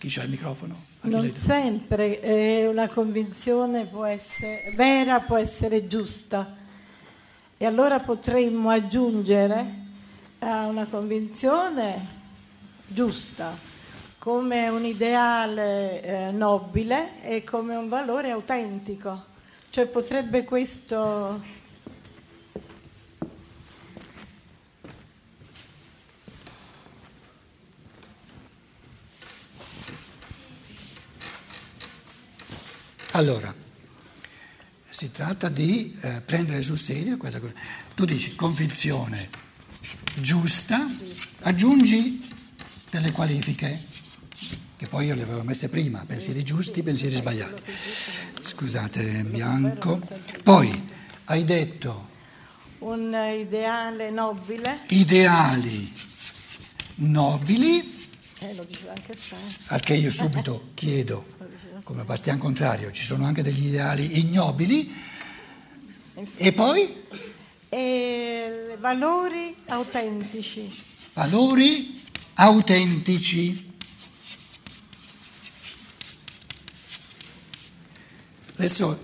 Chi c'ha il microfono? Non sempre eh, una convinzione può essere vera, può essere giusta. E allora potremmo aggiungere a una convinzione giusta come un ideale eh, nobile e come un valore autentico. Cioè potrebbe questo Allora, si tratta di eh, prendere sul serio quella cosa. Tu dici convinzione giusta, aggiungi delle qualifiche, che poi io le avevo messe prima, pensieri giusti, pensieri sbagliati. Scusate, bianco. Poi hai detto... Un ideale nobile. Ideali nobili. Eh, lo diceva anche. Al che io subito chiedo come bastian contrario, ci sono anche degli ideali ignobili e poi? E valori autentici. Valori autentici. Adesso,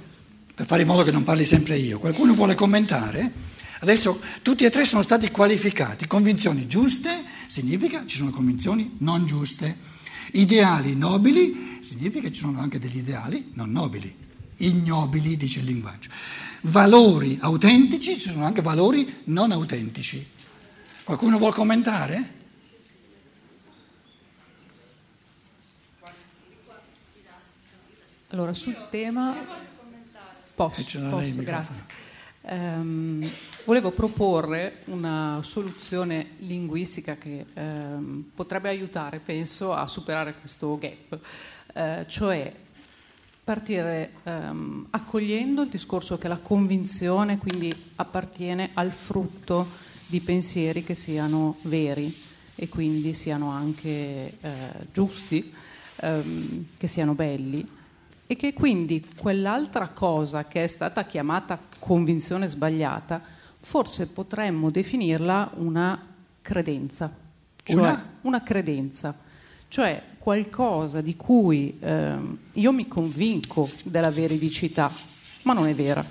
per fare in modo che non parli sempre io, qualcuno vuole commentare? Adesso tutti e tre sono stati qualificati. Convinzioni giuste significa ci sono convinzioni non giuste. Ideali nobili significa che ci sono anche degli ideali non nobili, ignobili, dice il linguaggio. Valori autentici, ci sono anche valori non autentici. Qualcuno vuole commentare? Allora, sul tema... Posso, posso grazie. Um, volevo proporre una soluzione linguistica che um, potrebbe aiutare, penso, a superare questo gap, uh, cioè partire um, accogliendo il discorso che la convinzione quindi appartiene al frutto di pensieri che siano veri e quindi siano anche uh, giusti, che siano belli e che quindi quell'altra cosa che è stata chiamata convinzione sbagliata, forse potremmo definirla una credenza, cioè? una, una credenza, cioè qualcosa di cui eh, io mi convinco della veridicità, ma non è vera.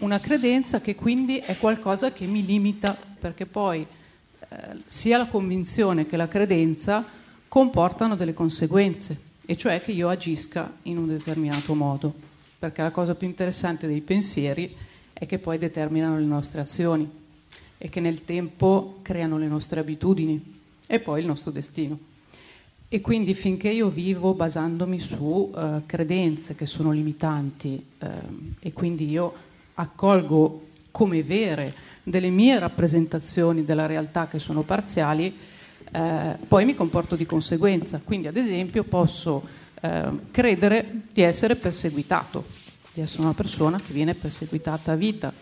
Una credenza che quindi è qualcosa che mi limita, perché poi eh, sia la convinzione che la credenza comportano delle conseguenze e cioè che io agisca in un determinato modo, perché la cosa più interessante dei pensieri è che poi determinano le nostre azioni e che nel tempo creano le nostre abitudini e poi il nostro destino. E quindi finché io vivo basandomi su uh, credenze che sono limitanti uh, e quindi io accolgo come vere delle mie rappresentazioni della realtà che sono parziali, eh, poi mi comporto di conseguenza. Quindi, ad esempio, posso eh, credere di essere perseguitato, di essere una persona che viene perseguitata a vita.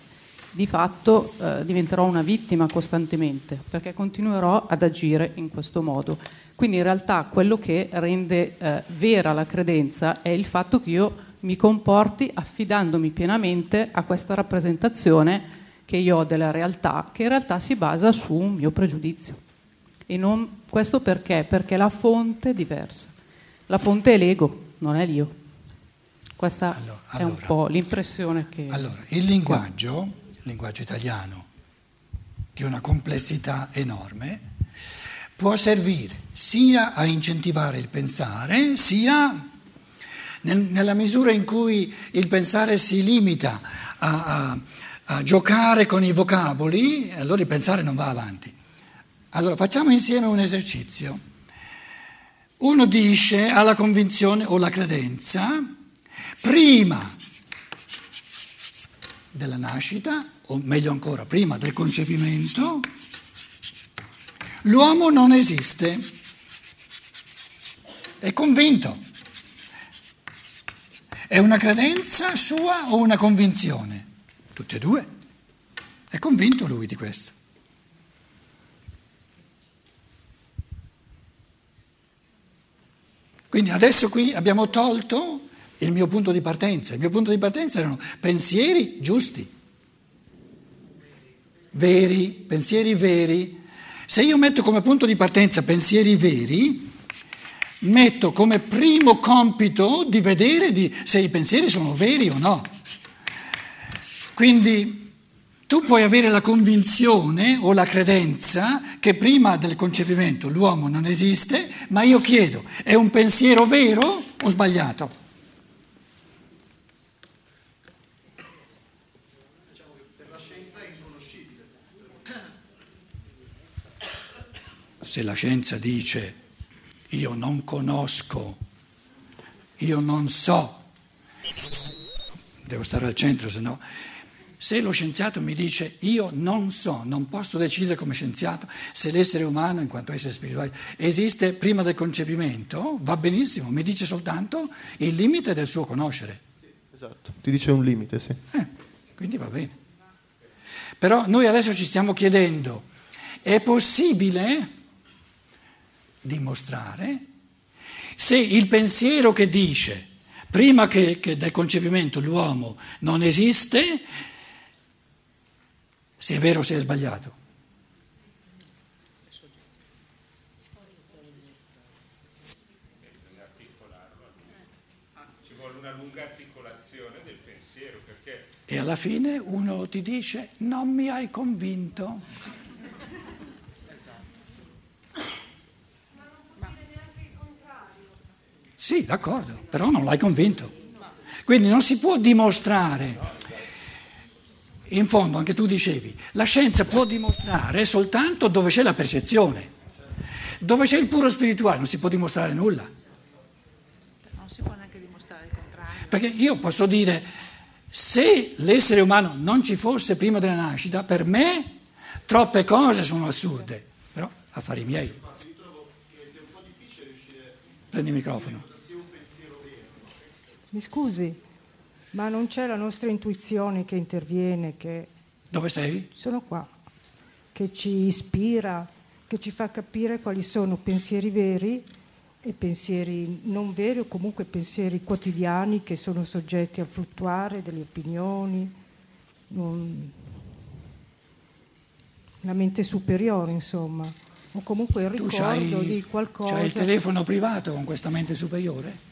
Di fatto eh, diventerò una vittima costantemente perché continuerò ad agire in questo modo. Quindi in realtà quello che rende eh, vera la credenza è il fatto che io mi comporti affidandomi pienamente a questa rappresentazione che io ho della realtà, che in realtà si basa su un mio pregiudizio. E non, questo perché? Perché la fonte è diversa. La fonte è l'ego, non è l'io. Questa allora, è un po' l'impressione che... Allora, il linguaggio, linguaggio italiano, ha una complessità enorme, può servire sia a incentivare il pensare, sia nel, nella misura in cui il pensare si limita a, a, a giocare con i vocaboli, allora il pensare non va avanti. Allora facciamo insieme un esercizio. Uno dice alla convinzione o la credenza, prima della nascita, o meglio ancora, prima del concepimento, l'uomo non esiste. È convinto. È una credenza sua o una convinzione? Tutte e due. È convinto lui di questo. Quindi adesso qui abbiamo tolto il mio punto di partenza. Il mio punto di partenza erano pensieri giusti, veri, pensieri veri. Se io metto come punto di partenza pensieri veri, metto come primo compito di vedere di, se i pensieri sono veri o no. Quindi tu puoi avere la convinzione o la credenza che prima del concepimento l'uomo non esiste, ma io chiedo, è un pensiero vero o sbagliato? Se la scienza dice io non conosco, io non so, devo stare al centro, se no se lo scienziato mi dice io non so, non posso decidere come scienziato se l'essere umano, in quanto essere spirituale, esiste prima del concepimento, va benissimo, mi dice soltanto il limite del suo conoscere. Esatto, ti dice un limite, sì. Eh, quindi va bene. Però noi adesso ci stiamo chiedendo, è possibile dimostrare se il pensiero che dice prima che, che del concepimento l'uomo non esiste, se è vero o se è sbagliato. Ci vuole una lunga articolazione del pensiero perché... E alla fine uno ti dice non mi hai convinto. Sì, d'accordo, però non l'hai convinto. Quindi non si può dimostrare in fondo anche tu dicevi, la scienza può dimostrare soltanto dove c'è la percezione, dove c'è il puro spirituale non si può dimostrare nulla. Non si può neanche dimostrare il contrario. Perché io posso dire, se l'essere umano non ci fosse prima della nascita, per me troppe cose sono assurde, però affari miei. Prendi il microfono. Mi scusi, ma non c'è la nostra intuizione che interviene, che... Dove sei? Sono qua, che ci ispira, che ci fa capire quali sono pensieri veri e pensieri non veri o comunque pensieri quotidiani che sono soggetti al fluttuare delle opinioni, non... una mente superiore insomma, o comunque il ricordo di qualcosa. C'hai il telefono privato con questa mente superiore?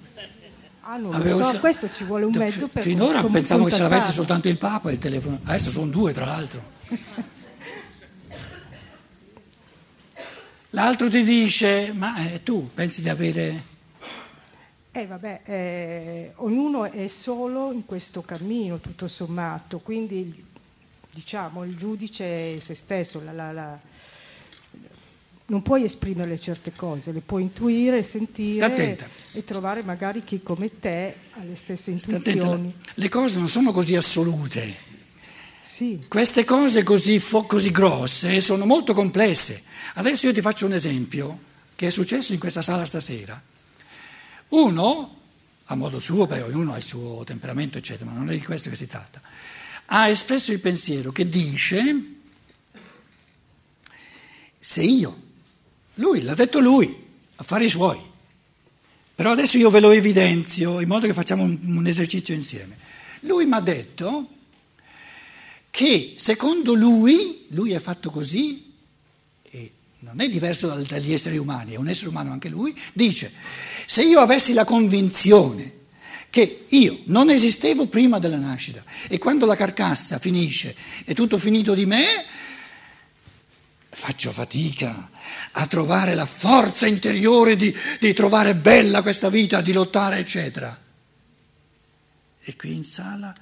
Ah, non Avevo so, questo ci vuole un mezzo per Finora pensavo che ce l'avesse soltanto il Papa il telefono, adesso sono due tra l'altro. L'altro ti dice, ma eh, tu pensi di avere... Eh vabbè, eh, ognuno è solo in questo cammino, tutto sommato, quindi diciamo il giudice è se stesso, la, la, la non puoi esprimere certe cose, le puoi intuire, sentire e trovare magari chi come te ha le stesse intuizioni. Le cose non sono così assolute. Sì. Queste cose così, così grosse sono molto complesse. Adesso io ti faccio un esempio che è successo in questa sala stasera. Uno, a modo suo, beh, ognuno ha il suo temperamento, eccetera, ma non è di questo che si tratta, ha espresso il pensiero che dice se io lui, l'ha detto lui, affari suoi. Però adesso io ve lo evidenzio in modo che facciamo un, un esercizio insieme. Lui mi ha detto che secondo lui, lui è fatto così, e non è diverso dagli esseri umani, è un essere umano anche lui, dice, se io avessi la convinzione che io non esistevo prima della nascita e quando la carcassa finisce è tutto finito di me, faccio fatica a trovare la forza interiore di, di, trovare bella questa vita, di lottare, eccetera. E qui in sala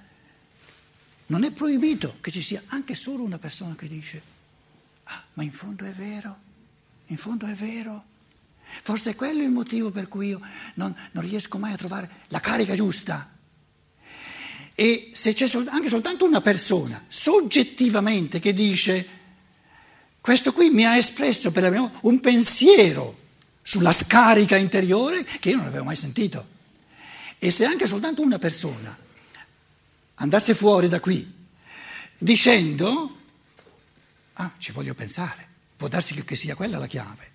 non è proibito che ci sia anche solo una persona che dice, ah, ma in fondo è vero, in fondo è vero. Forse è quello il motivo per cui io non, non riesco mai a trovare la carica giusta. E se c'è anche soltanto una persona soggettivamente che dice questo qui mi ha espresso per la prima volta un pensiero sulla scarica interiore che io non avevo mai sentito. E se anche soltanto una persona andasse fuori da qui dicendo, ah, ci voglio pensare, può darsi che sia quella la chiave.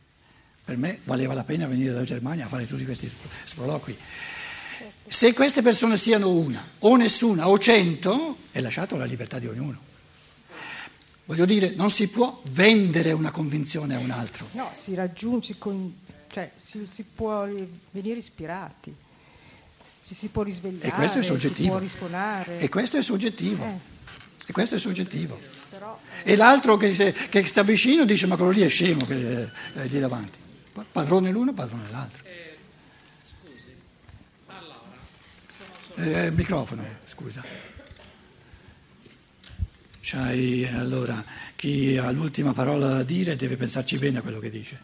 Per me valeva la pena venire dalla Germania a fare tutti questi sproloqui. Se queste persone siano una, o nessuna, o cento, è lasciato la libertà di ognuno. Voglio dire, non si può vendere una convinzione a un altro. No, si raggiunge con cioè si, si può venire ispirati, ci si può risvegliare, E questo è si soggettivo. E questo è soggettivo. Eh. E questo è soggettivo. Però, E l'altro che, se- che sta vicino dice ma quello lì è scemo che è lì davanti. Padrone l'uno, padrone l'altro. Eh, microfono, scusa. C'hai, allora, chi ha l'ultima parola da dire deve pensarci bene a quello che dice.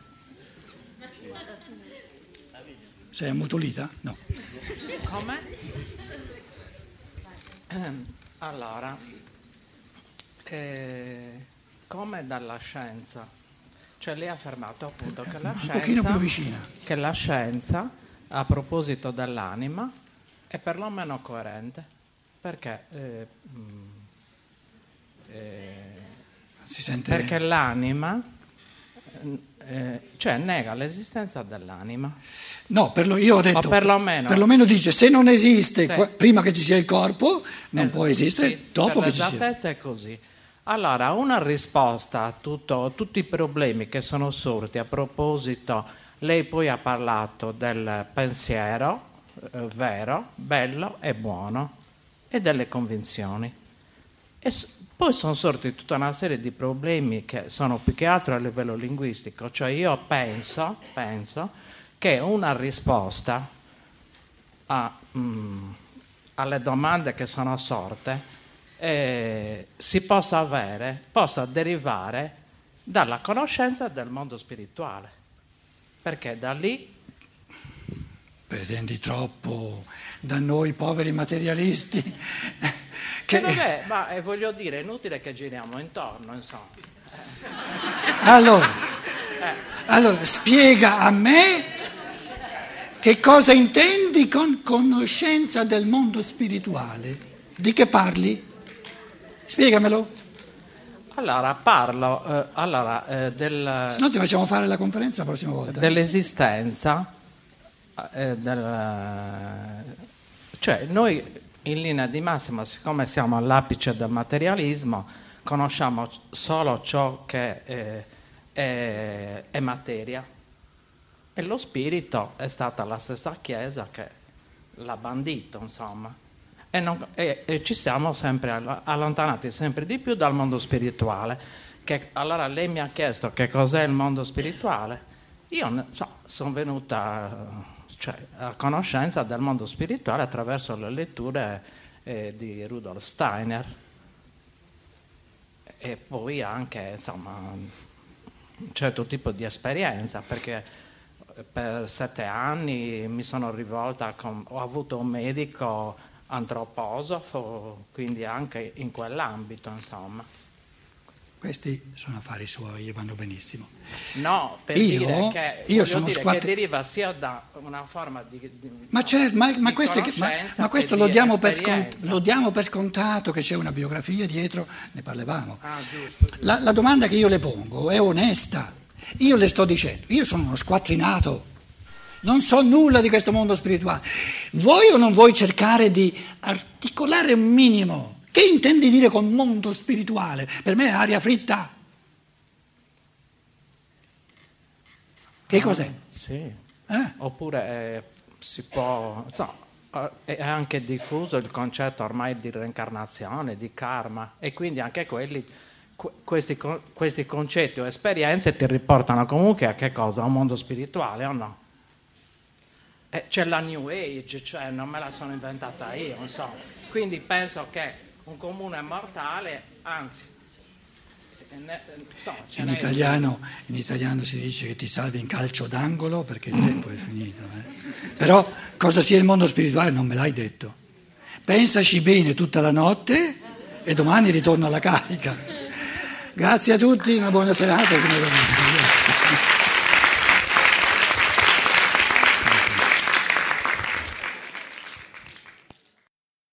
Sei ammutolita? No. Come? Ehm, Allora, eh, come dalla scienza? Cioè lei ha affermato appunto che la Un pochino scienza, più vicina. che la scienza a proposito dell'anima è perlomeno coerente perché, eh, mm, eh, Si sente... perché l'anima eh, cioè nega l'esistenza dell'anima. No, per lo- io ho detto, O perlomeno- perlomeno dice se non esiste qua- prima che ci sia il corpo, non Es- può esistere sì, dopo che ci sia. l'esattezza è così. Allora, una risposta a tutto- tutti i problemi che sono sorti a proposito, lei poi ha parlato del pensiero eh, vero, bello e buono e delle convinzioni. E poi sono sorti tutta una serie di problemi che sono più che altro a livello linguistico, cioè io penso, penso che una risposta a, mm, alle domande che sono sorte eh, si possa avere, possa derivare dalla conoscenza del mondo spirituale, perché da lì Pretendi troppo da noi poveri materialisti. che Che, vabbè, ma eh, voglio dire, è inutile che giriamo intorno, insomma. allora, allora, spiega a me che cosa intendi con conoscenza del mondo spirituale. Di che parli? Spiegamelo, Allora, parlo eh, allora, eh, del, se no ti facciamo fare la conferenza la prossima volta. dell'esistenza, eh, del- cioè noi in linea di massima, siccome siamo all'apice del materialismo, conosciamo solo ciò che eh, è, è materia e lo spirito è stata la stessa Chiesa che l'ha bandito, insomma. E, non- e- e ci siamo sempre all- allontanati sempre di più dal mondo spirituale. Che, allora lei mi ha chiesto che cos'è il mondo spirituale. Io so, sono venuta cioè, a conoscenza del mondo spirituale attraverso le letture eh, di Rudolf Steiner e poi anche insomma un certo tipo di esperienza perché per sette anni mi sono rivolta, con, ho avuto un medico antroposofo, quindi anche in quell'ambito, insomma. Questi sono affari suoi e vanno benissimo. No, per Io- dire, che, io sono dire squatt- che deriva sia da una forma di... di- Ma, no, certo, ma, ma di questo, è che- ma- ma questo lo, di diamo per scont- lo diamo per scontato che c'è una biografia dietro, ne parlavamo. Ah, giusto. La, la domanda che io le pongo è onesta. Io le sto dicendo, io sono uno squattrinato, non so nulla di questo mondo spirituale. Vuoi o non vuoi cercare di articolare un minimo? Che intendi dire con mondo spirituale? Per me è aria fritta. Che cos'è? Sì. Eh? Oppure eh, si può... no, eh, è anche diffuso il concetto ormai di reincarnazione, di karma e quindi anche quelli, que- questi, questi concetti o esperienze ti riportano comunque a che cosa? A un mondo spirituale o no? Eh, c'è la New Age, cioè non me la sono inventata io, insomma. Quindi penso che un comune mortale, anzi, eh, ne- eh, insomma, ce In n'è- italiano, in italiano si dice che ti salvi in calcio d'angolo perché il tempo è finito. eh. Però cosa sia il mondo spirituale non me l'hai detto. Pensaci bene tutta la notte e domani ritorno alla carica. Grazie a tutti, una buona serata. e.